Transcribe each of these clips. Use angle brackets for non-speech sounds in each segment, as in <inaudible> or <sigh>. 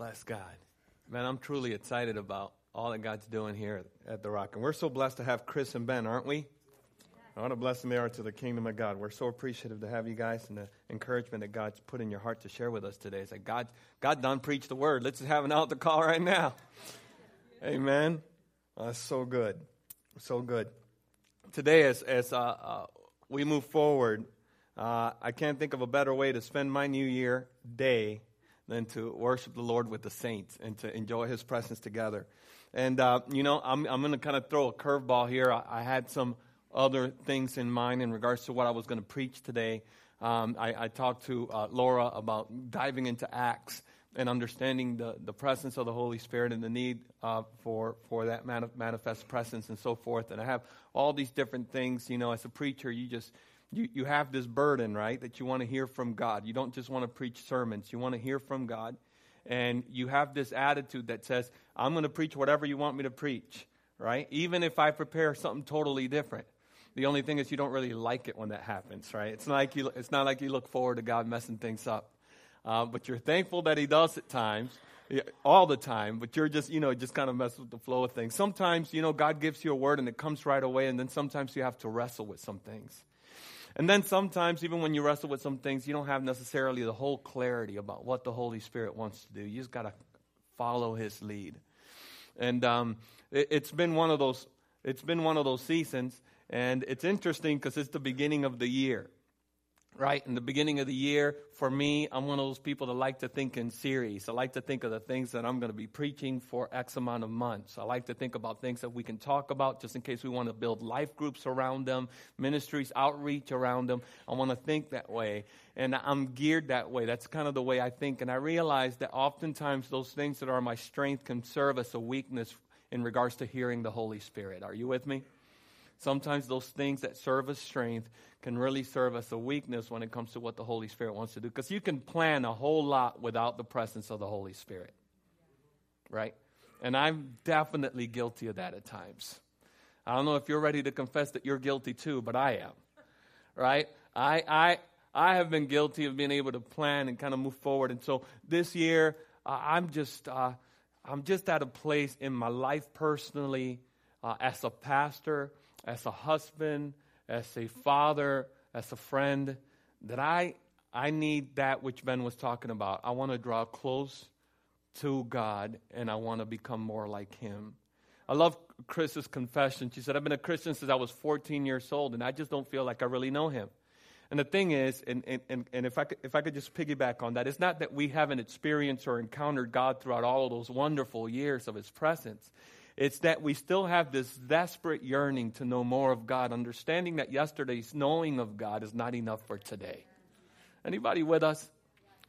Bless God. Man, I'm truly excited about all that God's doing here at The Rock. And we're so blessed to have Chris and Ben, aren't we? What a blessing they are to the kingdom of God. We're so appreciative to have you guys and the encouragement that God's put in your heart to share with us today. It's like God, God done preach the word. Let's have an altar call right now. Amen. That's so good. So good. Today, as, as uh, uh, we move forward, uh, I can't think of a better way to spend my New Year day than to worship the Lord with the saints and to enjoy His presence together. And, uh, you know, I'm, I'm going to kind of throw a curveball here. I, I, had some other things in mind in regards to what I was going to preach today. Um, I, I, talked to uh, Laura about diving into Acts and understanding the, the presence of the Holy Spirit and the need uh, for, for that manifest presence and so forth. And I have all these different things. You know, as a preacher, you just you, you have this burden, right, that you want to hear from God. You don't just want to preach sermons, you want to hear from God. And you have this attitude that says, I'm going to preach whatever you want me to preach, right? Even if I prepare something totally different. The only thing is you don't really like it when that happens, right? It's not like you, it's not like you look forward to God messing things up. Uh, but you're thankful that He does at times, all the time, but you're just, you know, just kind of mess with the flow of things. Sometimes, you know, God gives you a word and it comes right away, and then sometimes you have to wrestle with some things. And then sometimes, even when you wrestle with some things, you don't have necessarily the whole clarity about what the Holy Spirit wants to do. You just got to follow His lead. And um, it, has been one of those. It's been one of those seasons, and it's interesting because it's the beginning of the year right? In the beginning of the year, for me, I'm one of those people that like to think in series. I like to think of the things that I'm going to be preaching for X amount of months. I like to think about things that we can talk about just in case we want to build life groups around them, ministries, outreach around them. I want to think that way. And I'm geared that way. That's kind of the way I think. And I realize that oftentimes those things that are my strength can serve as a weakness in regards to hearing the Holy Spirit. Are you with me? Sometimes those things that serve as strength can really serve as a weakness when it comes to what the Holy Spirit wants to do. Because you can plan a whole lot without the presence of the Holy Spirit. Right? And I'm definitely guilty of that at times. I don't know if you're ready to confess that you're guilty too, but I am. Right? I, I, I have been guilty of being able to plan and kind of move forward. And so this year, uh, I'm just, uh, I'm just at a place in my life personally, uh, as a pastor, as a husband, as a father, as a friend, that I, I need that which Ben was talking about. I want to draw close to God and I want to become more like Him. I love Chris's confession. She said, I've been a Christian since I was 14 years old and I just don't feel like I really know Him. And the thing is, and, and, and if, I could, if I could just piggyback on that, it's not that we haven't experienced or encountered God throughout all of those wonderful years of His presence. It's that we still have this desperate yearning to know more of God, understanding that yesterday's knowing of God is not enough for today. Anybody with us?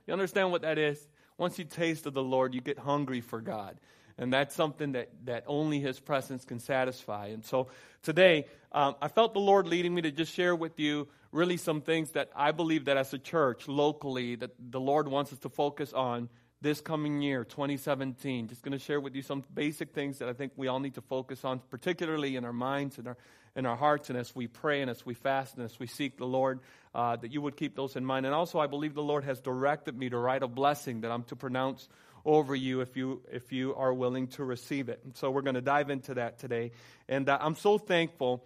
You understand what that is? Once you taste of the Lord, you get hungry for God. And that's something that, that only His presence can satisfy. And so today, um, I felt the Lord leading me to just share with you really some things that I believe that as a church, locally, that the Lord wants us to focus on this coming year, 2017. Just going to share with you some basic things that I think we all need to focus on, particularly in our minds and our, in our hearts, and as we pray and as we fast and as we seek the Lord, uh, that you would keep those in mind. And also, I believe the Lord has directed me to write a blessing that I'm to pronounce over you if you if you are willing to receive it. And so we're going to dive into that today. And uh, I'm so thankful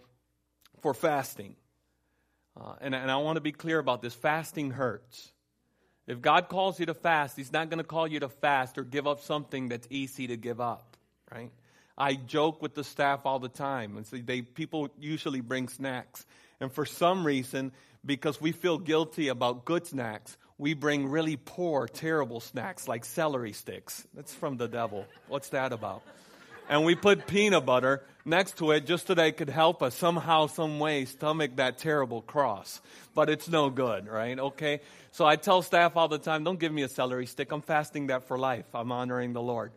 for fasting. Uh, and, and I want to be clear about this fasting hurts. If God calls you to fast, He's not going to call you to fast or give up something that's easy to give up, right? I joke with the staff all the time, and so they people usually bring snacks, and for some reason, because we feel guilty about good snacks, we bring really poor, terrible snacks like celery sticks. That's from the devil. What's that about? And we put peanut butter next to it just so that it could help us somehow, some way stomach that terrible cross. But it's no good, right? Okay? So I tell staff all the time, don't give me a celery stick. I'm fasting that for life. I'm honoring the Lord.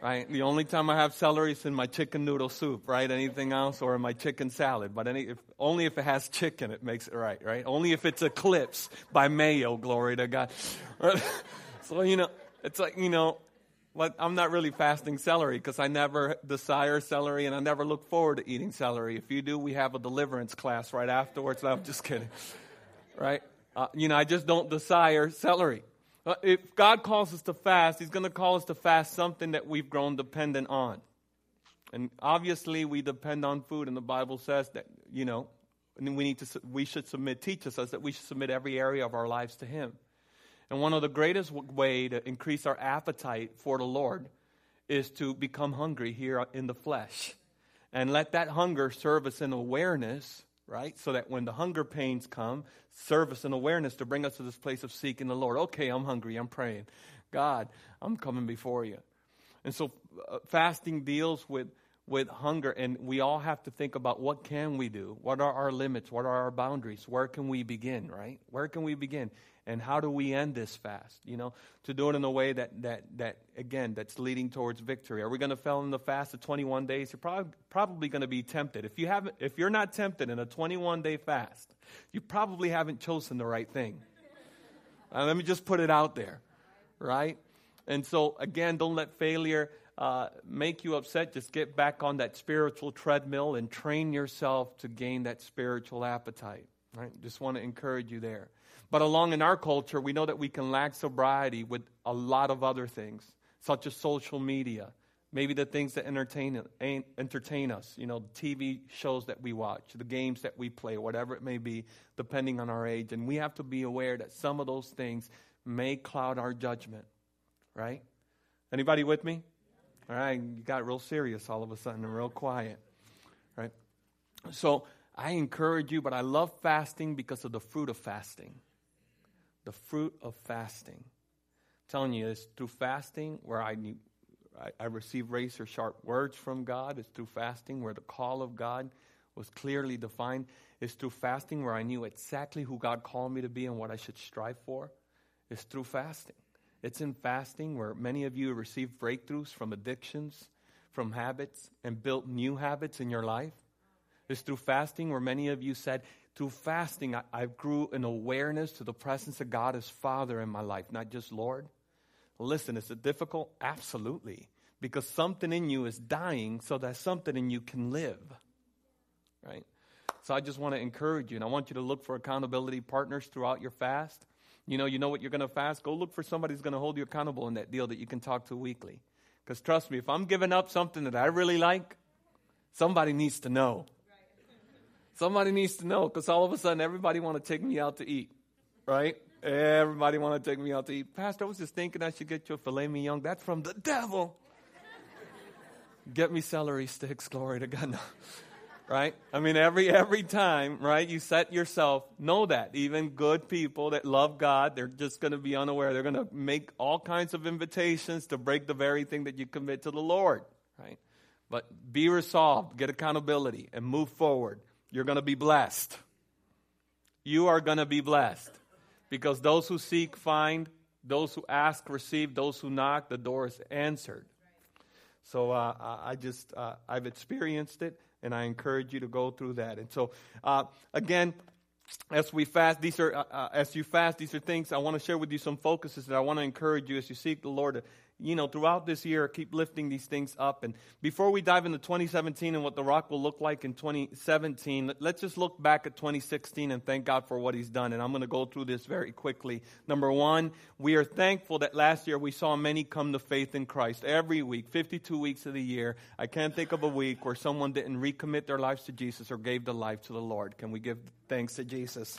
Right? The only time I have celery is in my chicken noodle soup, right? Anything else or in my chicken salad. But any, if, only if it has chicken, it makes it right, right? Only if it's eclipsed by mayo, glory to God. <laughs> so, you know, it's like, you know, I'm not really fasting celery because I never desire celery and I never look forward to eating celery. If you do, we have a deliverance class right afterwards. No, I'm just kidding. Right? Uh, you know, I just don't desire celery. Uh, if God calls us to fast, He's going to call us to fast something that we've grown dependent on. And obviously, we depend on food, and the Bible says that, you know, we, need to, we should submit, teaches us that we should submit every area of our lives to Him. And one of the greatest way to increase our appetite for the Lord is to become hungry here in the flesh. And let that hunger serve us in awareness, right? So that when the hunger pains come, serve us in awareness to bring us to this place of seeking the Lord. Okay, I'm hungry, I'm praying. God, I'm coming before you. And so uh, fasting deals with with hunger and we all have to think about what can we do what are our limits what are our boundaries where can we begin right where can we begin and how do we end this fast? You know to do it in a way that that that again that's leading towards victory. Are we going to fail in the fast of 21 days? You're probably probably going to be tempted. If you haven't if you're not tempted in a 21 day fast you probably haven't chosen the right thing. <laughs> Uh, let me just put it out there right? And so again don't let failure uh, make you upset, just get back on that spiritual treadmill and train yourself to gain that spiritual appetite. Right? Just want to encourage you there. But along in our culture, we know that we can lack sobriety with a lot of other things, such as social media, maybe the things that entertain, entertain us, you know, TV shows that we watch, the games that we play, whatever it may be, depending on our age. And we have to be aware that some of those things may cloud our judgment, right? Anybody with me? All right, you got real serious all of a sudden and real quiet. Right? So I encourage you, but I love fasting because of the fruit of fasting. The fruit of fasting. I'm telling you, it's through fasting where I, I, I receive razor sharp words from God. It's through fasting where the call of God was clearly defined. It's through fasting where I knew exactly who God called me to be and what I should strive for. It's through fasting. It's in fasting where many of you received breakthroughs from addictions, from habits, and built new habits in your life. It's through fasting where many of you said, through fasting, I, I grew an awareness to the presence of God as Father in my life, not just Lord. Listen, is it difficult? Absolutely. Because something in you is dying so that something in you can live. Right? So I just want to encourage you, and I want you to look for accountability partners throughout your fast. You know, you know what you're going to fast? Go look for somebody who's going to hold you accountable in that deal that you can talk to weekly. Because trust me, if I'm giving up something that I really like, somebody needs to know. Somebody needs to know because all of a sudden everybody want to take me out to eat, right? Everybody want to take me out to eat. Pastor, I was just thinking I should get you a filet mignon. That's from the devil. get me celery sticks, glory to God. <laughs> No right? I mean, every every time, right? You set yourself. Know that even good people that love God, they're just going to be unaware. They're going to make all kinds of invitations to break the very thing that you commit to the Lord, right? But be resolved, get accountability, and move forward. You're going to be blessed. You are going to be blessed because those who seek find, those who ask receive, those who knock, the door is answered. So uh, I just uh, I've experienced it and I encourage you to go through that. And so, uh, again, as we fast, these are uh, uh, as you fast, these are things I want to share with you. Some focuses that I want to encourage you as you seek the Lord to you know, throughout this year, keep lifting these things up. And before we dive into 2017 and what the rock will look like in 2017, let's just look back at 2016 and thank God for what He's done. And I'm going to go through this very quickly. Number one, we are thankful that last year we saw many come to faith in Christ. Every week, 52 weeks of the year, I can't think of a week where someone didn't recommit their lives to Jesus or gave their life to the Lord. Can we give thanks to Jesus?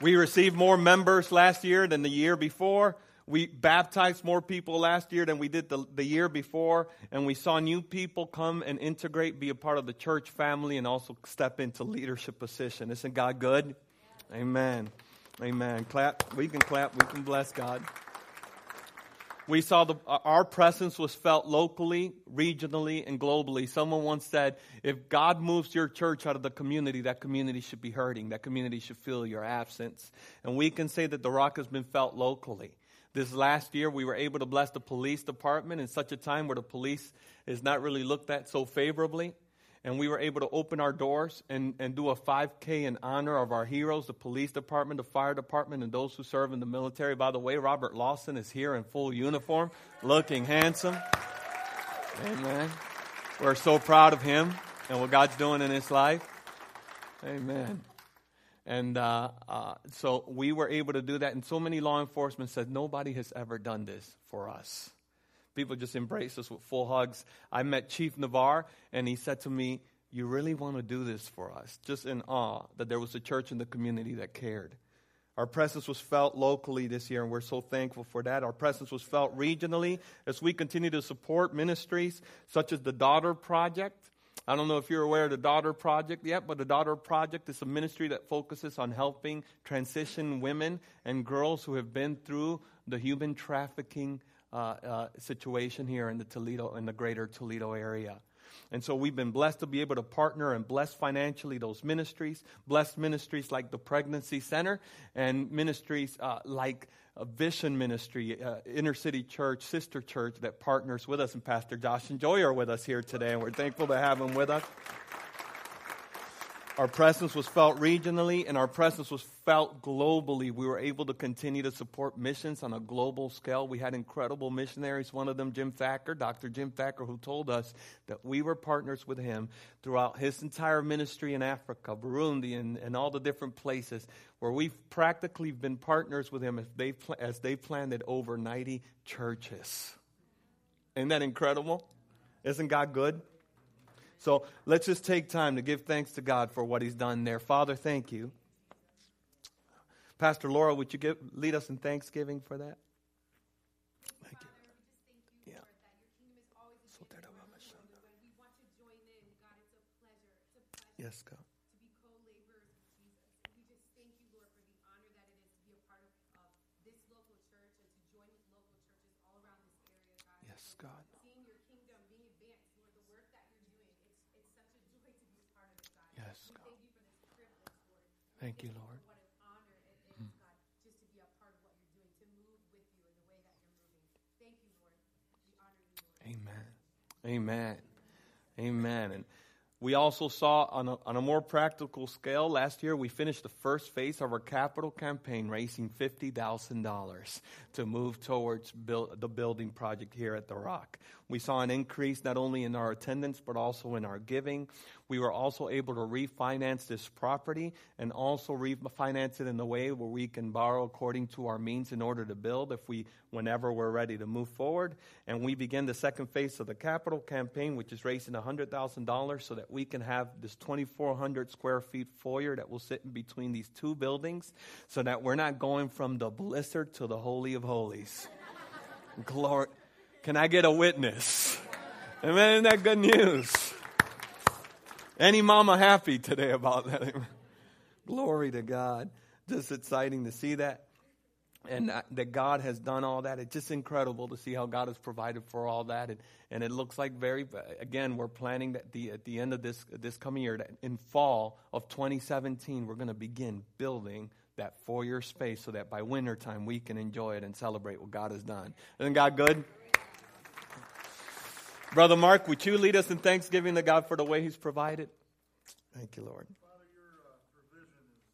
We received more members last year than the year before. We baptized more people last year than we did the, the year before, and we saw new people come and integrate, be a part of the church family, and also step into leadership position. Isn't God good? Amen. Amen. Clap. We can clap. We can bless God. We saw the, our presence was felt locally, regionally, and globally. Someone once said, if God moves your church out of the community, that community should be hurting. That community should feel your absence. And we can say that the rock has been felt locally. This last year, we were able to bless the police department in such a time where the police is not really looked at so favorably. And we were able to open our doors and, and do a 5K in honor of our heroes, the police department, the fire department, and those who serve in the military. By the way, Robert Lawson is here in full uniform, looking handsome. Amen. We're so proud of him and what God's doing in his life. Amen. And uh, uh, so we were able to do that. And so many law enforcement said, nobody has ever done this for us. People just embraced us with full hugs. I met Chief Navarre, and he said to me, You really want to do this for us? Just in awe that there was a church in the community that cared. Our presence was felt locally this year, and we're so thankful for that. Our presence was felt regionally as we continue to support ministries such as the Daughter Project. I don't know if you're aware of the Daughter Project yet, but the Daughter Project is a ministry that focuses on helping transition women and girls who have been through the human trafficking uh, uh, situation here in the Toledo, in the greater Toledo area. And so we've been blessed to be able to partner and bless financially those ministries, bless ministries like the Pregnancy Center, and ministries uh, like a Vision Ministry, uh, Inner City Church, Sister Church that partners with us. And Pastor Josh and Joy are with us here today, and we're thankful to have them with us. Our presence was felt regionally and our presence was felt globally. We were able to continue to support missions on a global scale. We had incredible missionaries, one of them, Jim Thacker, Dr. Jim Thacker, who told us that we were partners with him throughout his entire ministry in Africa, Burundi, and, and all the different places where we've practically been partners with him as they, as they planted over 90 churches. Isn't that incredible? Isn't God good? So let's just take time to give thanks to God for what He's done there. Father, thank you. Pastor Laura, would you give, lead us in thanksgiving for that? Thank you. Yeah. Yes, God. Thank you, Lord. Amen. Amen. Amen. And we also saw on a, on a more practical scale, last year we finished the first phase of our capital campaign, raising $50,000 to move towards build, the building project here at The Rock. We saw an increase not only in our attendance, but also in our giving. We were also able to refinance this property and also refinance it in a way where we can borrow according to our means in order to build if we, whenever we're ready to move forward. And we begin the second phase of the capital campaign, which is raising $100,000 so that we can have this 2,400 square feet foyer that will sit in between these two buildings so that we're not going from the blizzard to the Holy of Holies. <laughs> Glory. Can I get a witness? Amen. Isn't that good news? Any mama happy today about that? <laughs> Glory to God. Just exciting to see that. And that God has done all that. It's just incredible to see how God has provided for all that. And, and it looks like very, again, we're planning that the, at the end of this, this coming year, in fall of 2017, we're going to begin building that foyer space so that by wintertime we can enjoy it and celebrate what God has done. Isn't God good? Brother Mark, would you lead us in thanksgiving to God for the way He's provided? Thank you, Lord. Father, your uh, provision is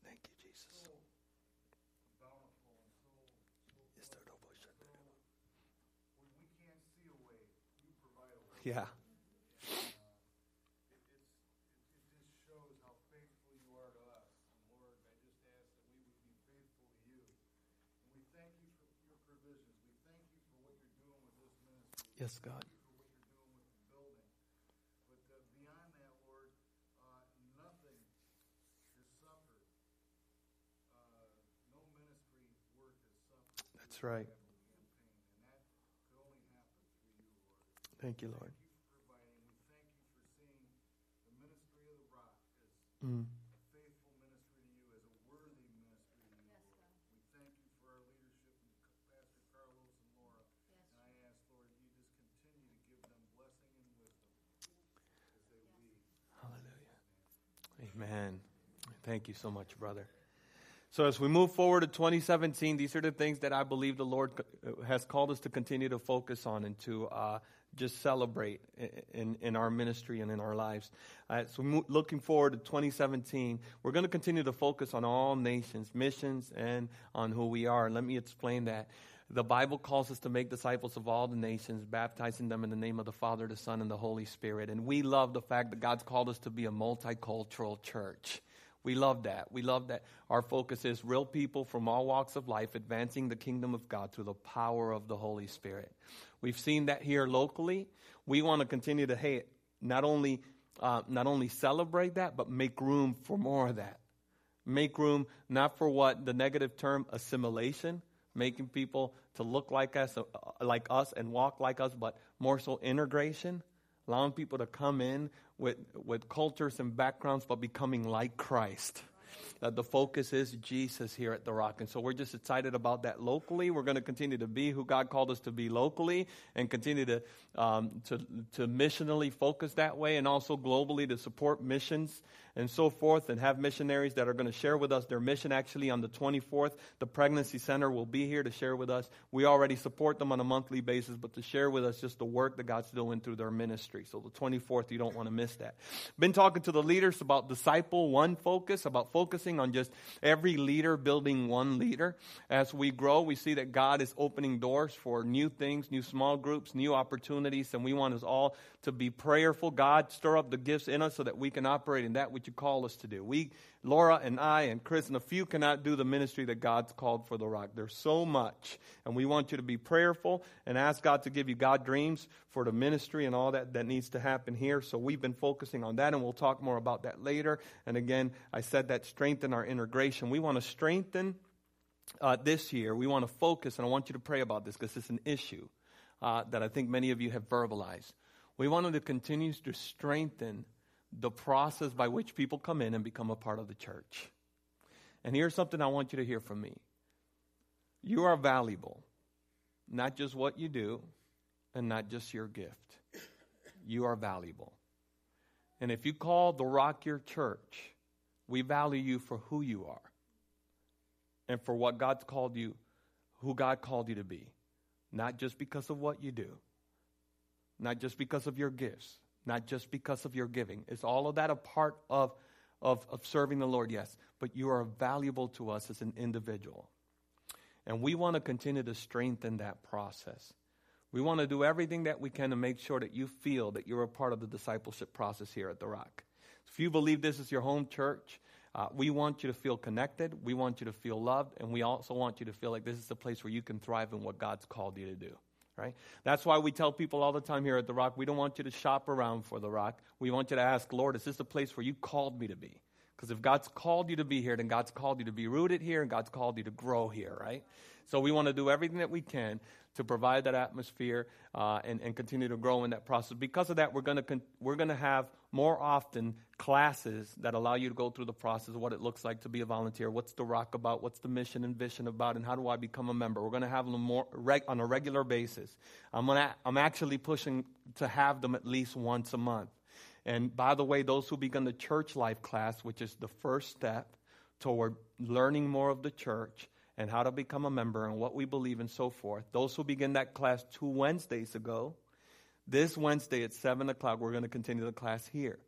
Thank you, Jesus. so bountiful and so, so when we can't see a way, you provide a way. Yeah. It, it's, it, it just shows how faithful you are to us. And Lord, I just ask that we would be faithful to you. And we thank you for your provisions. We thank you for what you're doing with this ministry. Yes, God. for what you're doing with the building. But uh, beyond that, Lord, uh, nothing has suffered. Uh, no ministry work has suffered. through That's right. the campaign, and that could only happen through you, Lord. Thank you, Lord. Thank you for providing. We thank you for seeing the ministry of the ministry of the rock as Mm. a faithful ministry to you, as a worthy ministry to you, Lord. We thank you for our leadership and Pastor Carlos and Laura. And I ask, Lord, you just continue to give them blessing and wisdom as they lead. Hallelujah. Amen. Thank you so much, brother. So, as we move forward to 2017, these are the things that I believe the Lord uh, has called us to continue to focus on and to uh, just celebrate in, in our ministry and in our lives. Uh, so, mo- looking forward to 2017, we're going to continue to focus on all nations, missions, and on who we are. Let me explain that. The Bible calls us to make disciples of all the nations, baptizing them in the name of the Father, the Son, and the Holy Spirit. And we love the fact that God's called us to be a multicultural church. We love that. We love that our focus is real people from all walks of life advancing the kingdom of God through the power of the Holy Spirit. We've seen that here locally. We want to continue to, hey, not only, uh, not only celebrate that, but make room for more of that. Make room not for what the negative term assimilation, making people to look like us, uh, like us and walk like us, but more so integration, allowing people to come in with, with cultures and backgrounds, but becoming like Christ. That the focus is Jesus here at The Rock. And so we're just excited about that locally. We're going to continue to be who God called us to be locally and continue to, um, to, to missionally focus that way and also globally to support missions and so forth and have missionaries that are going to share with us their mission actually on the 24th. The Pregnancy Center will be here to share with us. We already support them on a monthly basis, but to share with us just the work that God's doing through their ministry. So the 24th, you don't want to miss that. Been talking to the leaders about disciple one focus, about focusing on just every leader building one leader. As we grow, we see that God is opening doors for new things, new small groups, new opportunities, and we want us all to be prayerful. God, stir up the gifts in us so that we can operate in that which you call us to do. We, Laura and I and Chris and a few cannot do the ministry that God's called for the rock. There's so much. And we want you to be prayerful and ask God to give you God dreams for the ministry and all that that needs to happen here. So we've been focusing on that and we'll talk more about that later. And again, I said that strengthen our integration. We want to strengthen uh, this year. We want to focus, and I want you to pray about this because it's an issue uh, that I think many of you have verbalized. We wanted to continue to strengthen the process by which people come in and become a part of the church. And here's something I want you to hear from me you are valuable, not just what you do and not just your gift. You are valuable. And if you call the rock your church, we value you for who you are and for what God's called you, who God called you to be, not just because of what you do not just because of your gifts, not just because of your giving. Is all of that a part of, of, of serving the Lord? Yes. But you are valuable to us as an individual. And we want to continue to strengthen that process. We want to do everything that we can to make sure that you feel that you're a part of the discipleship process here at The Rock. If you believe this is your home church, uh, we want you to feel connected. We want you to feel loved. And we also want you to feel like this is a place where you can thrive in what God's called you to do right? That's why we tell people all the time here at The Rock, we don't want you to shop around for The Rock. We want you to ask, Lord, is this the place where you called me to be? Because if God's called you to be here, then God's called you to be rooted here and God's called you to grow here, right? So we want to do everything that we can to provide that atmosphere uh, and, and continue to grow in that process. Because of that, we're going to con- we're going to have more often classes that allow you to go through the process of what it looks like to be a volunteer. What's the rock about? What's the mission and vision about? And how do I become a member? We're going to have them more reg- on a regular basis. I'm gonna I'm actually pushing to have them at least once a month. And by the way, those who begin the church life class, which is the first step toward learning more of the church and how to become a member and what we believe and so forth. Those who begin that class two Wednesdays ago, this Wednesday at 7 o'clock, we're going to continue the class here.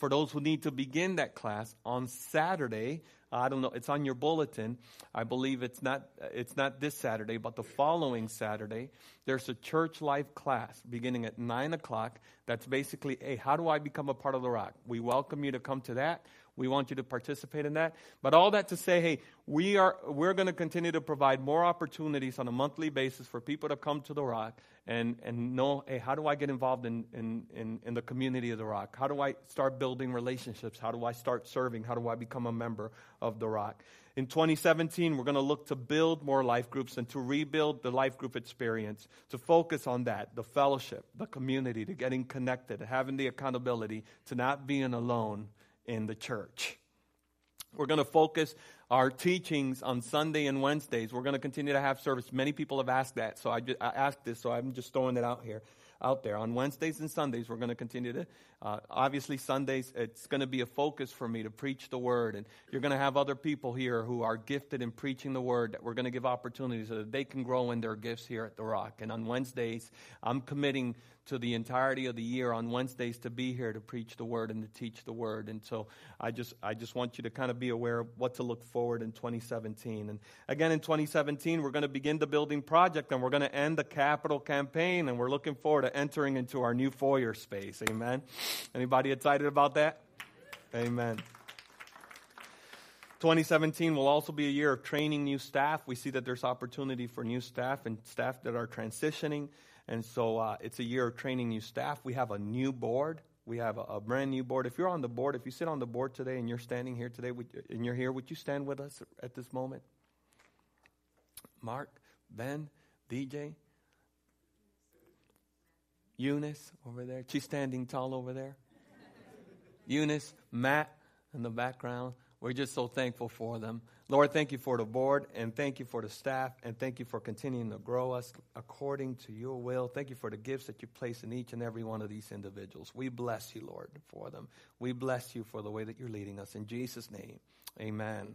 For those who need to begin that class on Saturday, I don't know, it's on your bulletin. I believe it's not, it's not this Saturday, but the following Saturday, there's a church life class beginning at 9 o'clock. That's basically, hey, how do I become a part of the rock? We welcome you to come to that. We want you to participate in that. But all that to say, hey, we are, we're going to continue to provide more opportunities on a monthly basis for people to come to the Rock and, and know, hey, how do I get involved in, in, in, in the community of the Rock? How do I start building relationships? How do I start serving? How do I become a member of the Rock? In 2017, we're going to look to build more life groups and to rebuild the life group experience, to focus on that, the fellowship, the community, to getting connected, having the accountability, to not being alone in the church. We're going to focus our teachings on Sunday and Wednesdays. We're going to continue to have service. Many people have asked that, so I, just, I asked this, so I'm just throwing it out here out there. On Wednesdays and Sundays, we're going to continue to, uh, obviously, Sundays, it's going to be a focus for me to preach the word. And you're going to have other people here who are gifted in preaching the word that we're going to give opportunities so that they can grow in their gifts here at The Rock. And on Wednesdays, I'm committing to the entirety of the year on Wednesdays to be here to preach the word and to teach the word. And so I just I just want you to kind of be aware of what to look forward in 2017. And again in 2017 we're going to begin the building project and we're going to end the capital campaign and we're looking forward to entering into our new foyer space. Amen. Anybody excited about that? Amen. 2017 will also be a year of training new staff. We see that there's opportunity for new staff and staff that are transitioning. And so uh, it's a year of training new staff. We have a new board. We have a, a, brand new board. If you're on the board, if you sit on the board today and you're standing here today would, and you're here, would you stand with us at this moment? Mark, Ben, DJ, Eunice over there. She's standing tall over there. Eunice, Matt in the background. We're just so thankful for them. Lord, thank you for the board, and thank you for the staff, and thank you for continuing to grow us according to your will. Thank you for the gifts that you place in each and every one of these individuals. We bless you, Lord, for them. We bless you for the way that you're leading us. In Jesus' name, amen.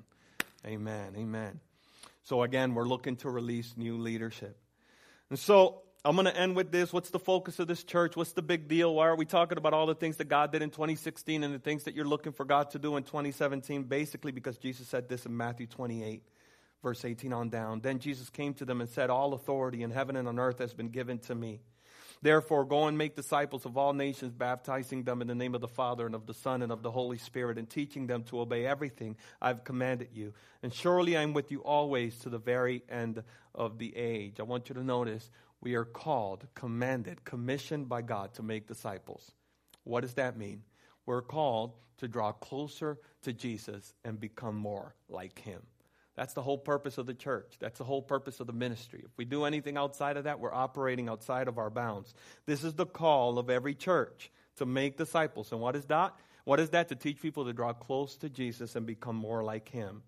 Amen. Amen. So, again, we're looking to release new leadership. And so, I'm going to end with this. What's the focus of this church? What's the big deal? Why are we talking about all the things that God did in 2016 and the things that you're looking for God to do in 2017? Basically, because Jesus said this in Matthew 28, verse 18 on down. Then Jesus came to them and said, All authority in heaven and on earth has been given to me. Therefore, go and make disciples of all nations, baptizing them in the name of the Father and of the Son and of the Holy Spirit, and teaching them to obey everything I've commanded you. And surely I'm with you always to the very end of the age. I want you to notice we are called, commanded, commissioned by God to make disciples. What does that mean? We're called to draw closer to Jesus and become more like him. That's the whole purpose of the church. That's the whole purpose of the ministry. If we do anything outside of that, we're operating outside of our bounds. This is the call of every church to make disciples. And what is that? What is that? To teach people to draw close to Jesus and become more like him.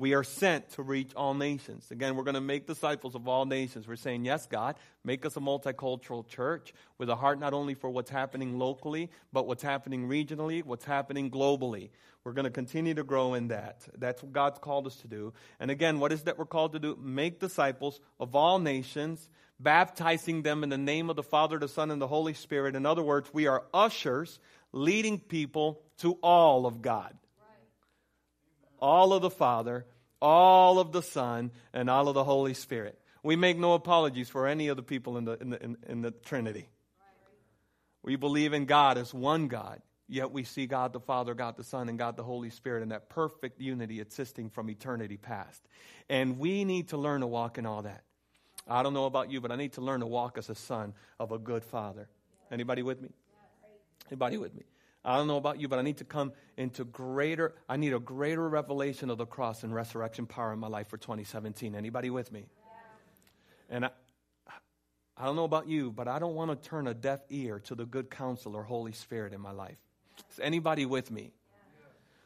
We are sent to reach all nations. Again, we're going to make disciples of all nations. We're saying, Yes, God, make us a multicultural church with a heart not only for what's happening locally, but what's happening regionally, what's happening globally. We're going to continue to grow in that. That's what God's called us to do. And again, what is that we're called to do? Make disciples of all nations, baptizing them in the name of the Father, the Son, and the Holy Spirit. In other words, we are ushers leading people to all of God all of the Father, all of the Son, and all of the Holy Spirit. We make no apologies for any of the people in the, in the, in, in the Trinity. We believe in God as one God, yet we see God the Father, God the Son, and God the Holy Spirit in that perfect unity existing from eternity past. And we need to learn to walk in all that. I don't know about you, but I need to learn to walk as a son of a good father. Anybody with me? Anybody with me? I don't know about you, but I need to come into greater, I need a greater revelation of the cross and resurrection power in my life for 2017. Anybody with me? Yeah. And I, I don't know about you, but I don't want to turn a deaf ear to the good counsel or Holy Spirit in my life. Is anybody with me?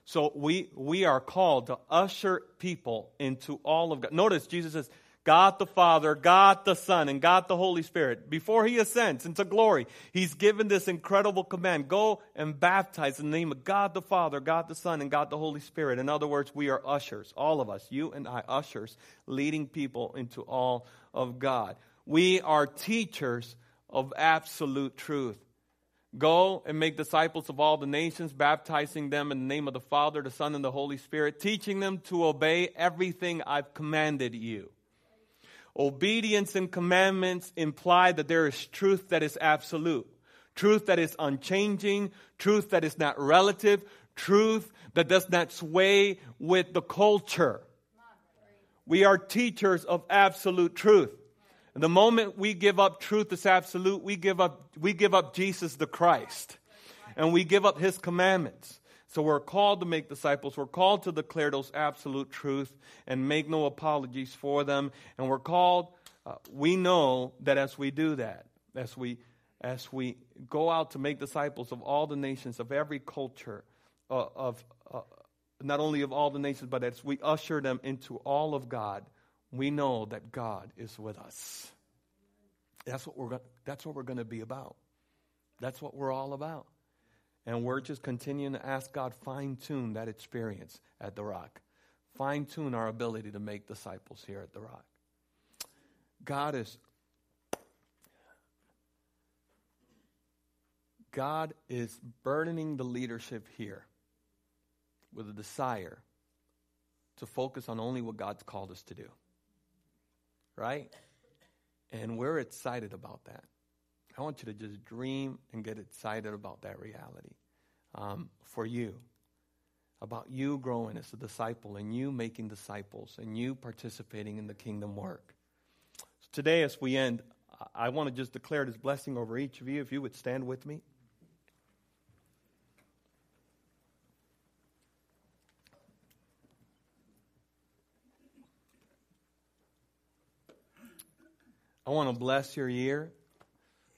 So we, we are called to usher people into all of God. Notice Jesus says, God the Father, God the Son, and God the Holy Spirit, before he ascends into glory, he's given this incredible command go and baptize in the name of God the Father, God the Son, and God the Holy Spirit. In other words, we are ushers, all of us, you and I, ushers, leading people into all of God. We are teachers of absolute truth. Go and make disciples of all the nations, baptizing them in the name of the Father, the Son, and the Holy Spirit, teaching them to obey everything I've commanded you. Obedience and commandments imply that there is truth that is absolute, truth that is unchanging, truth that is not relative, truth that does not sway with the culture. We are teachers of absolute truth. And the moment we give up truth as absolute, we give up, we give up Jesus the Christ. And we give up his commandments. So we're called to make disciples. We're called to declare those absolute truth and make no apologies for them. And we're called, uh, we know that as we do that, as we, as we go out to make disciples of all the nations, of every culture, uh, of uh, not only of all the nations, but as we usher them into all of God, we know that God is with us. That's what we're, that's what we're going to be about. That's what we're all about. And we're just continuing to ask God, fine tune that experience at the rock. Fine tune our ability to make disciples here at the rock. God is. God is burdening the leadership here with a desire to focus on only what God's called us to do. Right? And we're excited about that. I want you to just dream and get excited about that reality um, for you. About you growing as a disciple and you making disciples and you participating in the kingdom work. So today, as we end, I want to just declare this blessing over each of you. If you would stand with me. I want to bless your year.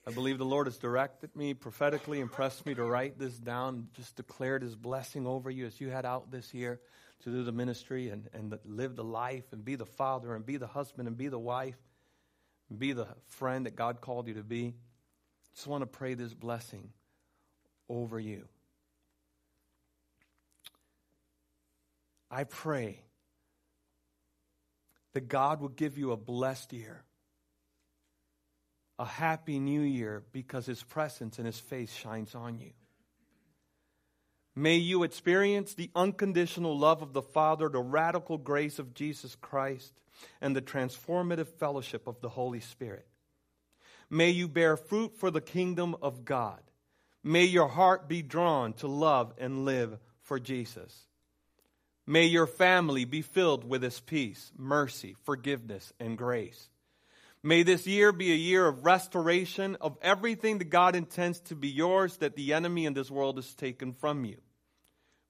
I believe the Lord has directed me prophetically, impressed me to write this down, just declared his blessing over you as you head out this year to do the ministry and, and live the life and be the father and be the husband and be the wife and be the friend that God called you to be. Just want to pray this blessing over you. I pray that God will give you a blessed year a happy new year because his presence and his face shines on you. May you experience the unconditional love of the Father, the radical grace of Jesus Christ, and the transformative fellowship of the Holy Spirit. May you bear fruit for the kingdom of God. May your heart be drawn to love and live for Jesus. May your family be filled with his peace, mercy, forgiveness, and grace. May this year be a year of restoration of everything that God intends to be yours that the enemy in this world has taken from you.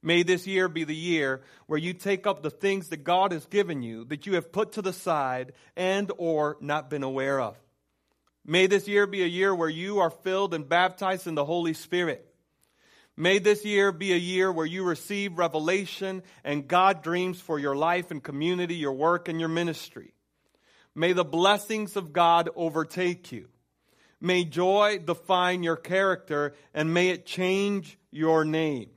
May this year be the year where you take up the things that God has given you that you have put to the side and or not been aware of. May this year be a year where you are filled and baptized in the Holy Spirit. May this year be a year where you receive revelation and God dreams for your life and community, your work and your ministry. May the blessings of God overtake you. May joy define your character and may it change your name.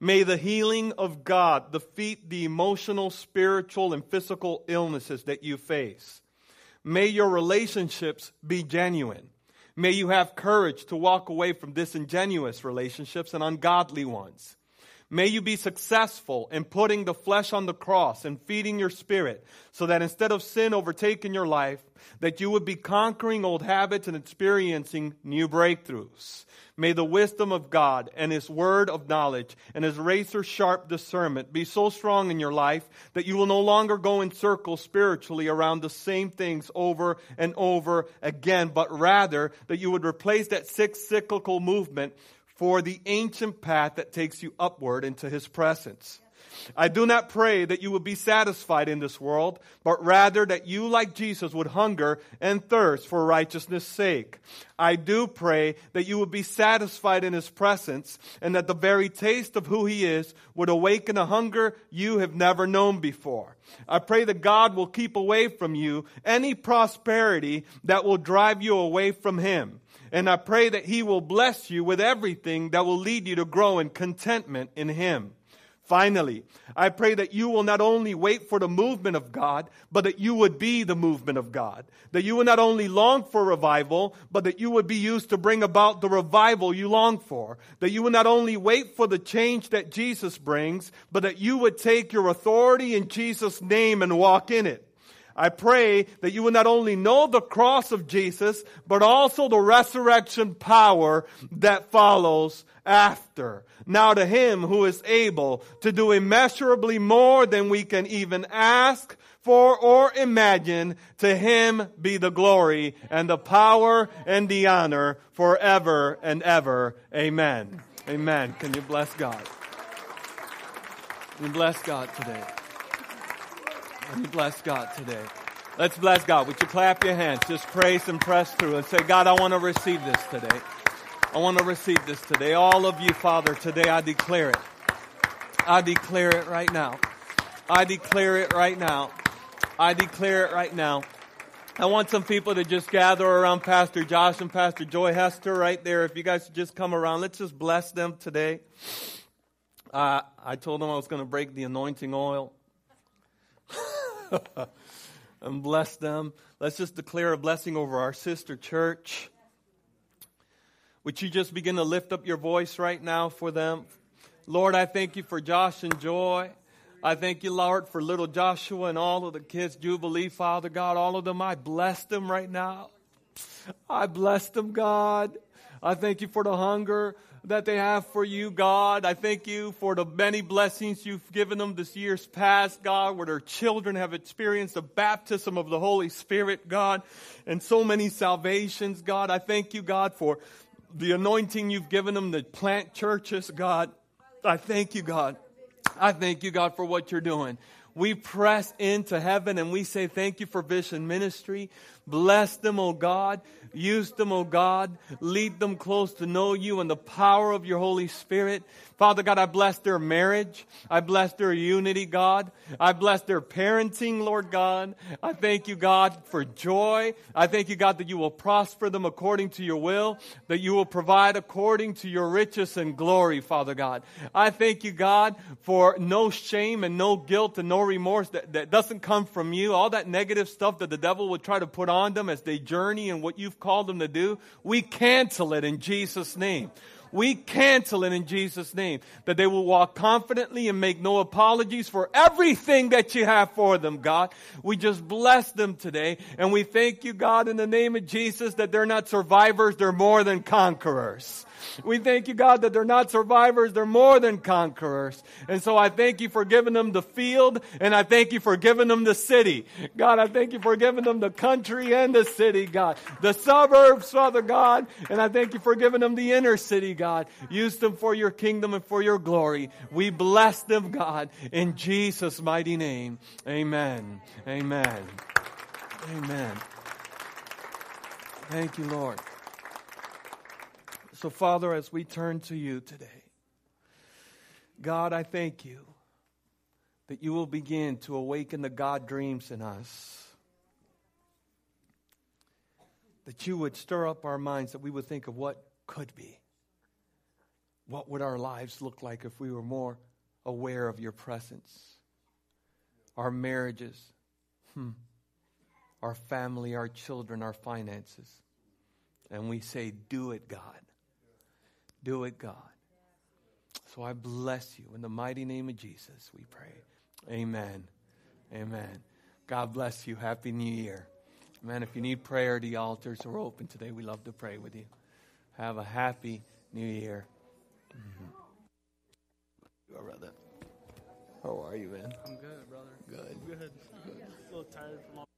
May the healing of God defeat the emotional, spiritual, and physical illnesses that you face. May your relationships be genuine. May you have courage to walk away from disingenuous relationships and ungodly ones. May you be successful in putting the flesh on the cross and feeding your spirit so that instead of sin overtaking your life, that you would be conquering old habits and experiencing new breakthroughs. May the wisdom of God and His word of knowledge and His razor sharp discernment be so strong in your life that you will no longer go in circles spiritually around the same things over and over again, but rather that you would replace that six cyclical movement for the ancient path that takes you upward into his presence. I do not pray that you would be satisfied in this world, but rather that you, like Jesus, would hunger and thirst for righteousness' sake. I do pray that you would be satisfied in His presence and that the very taste of who He is would awaken a hunger you have never known before. I pray that God will keep away from you any prosperity that will drive you away from Him. And I pray that He will bless you with everything that will lead you to grow in contentment in Him. Finally, I pray that you will not only wait for the movement of God, but that you would be the movement of God. That you would not only long for revival, but that you would be used to bring about the revival you long for. That you would not only wait for the change that Jesus brings, but that you would take your authority in Jesus' name and walk in it. I pray that you will not only know the cross of Jesus, but also the resurrection power that follows after. Now to him who is able to do immeasurably more than we can even ask for or imagine, to him be the glory and the power and the honor forever and ever. Amen. Amen. Can you bless God? Can you bless God today? Can you bless God today? Let's bless God. Would you clap your hands? Just praise and press through and say, God, I want to receive this today. I want to receive this today. All of you, Father, today I declare it. I declare it right now. I declare it right now. I declare it right now. I want some people to just gather around Pastor Josh and Pastor Joy Hester right there. If you guys just come around, let's just bless them today. Uh, I told them I was going to break the anointing oil. <laughs> and bless them. Let's just declare a blessing over our sister church. Would you just begin to lift up your voice right now for them? Lord, I thank you for Josh and Joy. I thank you, Lord, for little Joshua and all of the kids, Jubilee, Father God, all of them. I bless them right now. I bless them, God. I thank you for the hunger that they have for you, God. I thank you for the many blessings you've given them this year's past, God, where their children have experienced the baptism of the Holy Spirit, God, and so many salvations, God. I thank you, God, for the anointing you've given them to plant churches, God. I thank you, God. I thank you, God, for what you're doing. We press into heaven and we say thank you for Vision Ministry. Bless them, O God. Use them, O God. Lead them close to know you and the power of your Holy Spirit. Father God, I bless their marriage. I bless their unity, God. I bless their parenting, Lord God. I thank you, God, for joy. I thank you, God, that you will prosper them according to your will, that you will provide according to your riches and glory, Father God. I thank you, God, for no shame and no guilt and no remorse that, that doesn't come from you. All that negative stuff that the devil would try to put on them as they journey and what you've called them to do, we cancel it in Jesus' name. We cancel it in Jesus' name. That they will walk confidently and make no apologies for everything that you have for them, God. We just bless them today. And we thank you, God, in the name of Jesus, that they're not survivors, they're more than conquerors. We thank you, God, that they're not survivors, they're more than conquerors. And so I thank you for giving them the field, and I thank you for giving them the city. God, I thank you for giving them the country and the city, God. The suburbs, Father God, and I thank you for giving them the inner city, God. Use them for your kingdom and for your glory. We bless them, God, in Jesus' mighty name. Amen. Amen. Amen. Thank you, Lord. So, Father, as we turn to you today, God, I thank you that you will begin to awaken the God dreams in us. That you would stir up our minds, that we would think of what could be. What would our lives look like if we were more aware of your presence? Our marriages, hmm, our family, our children, our finances. And we say, Do it, God. Do it, God. So I bless you. In the mighty name of Jesus, we pray. Amen. Amen. God bless you. Happy New Year. Man, if you need prayer, the altars are open today. We love to pray with you. Have a happy New Year. Mm-hmm. brother. How are you, man? I'm good, brother. Good. Good. good. A little tired from all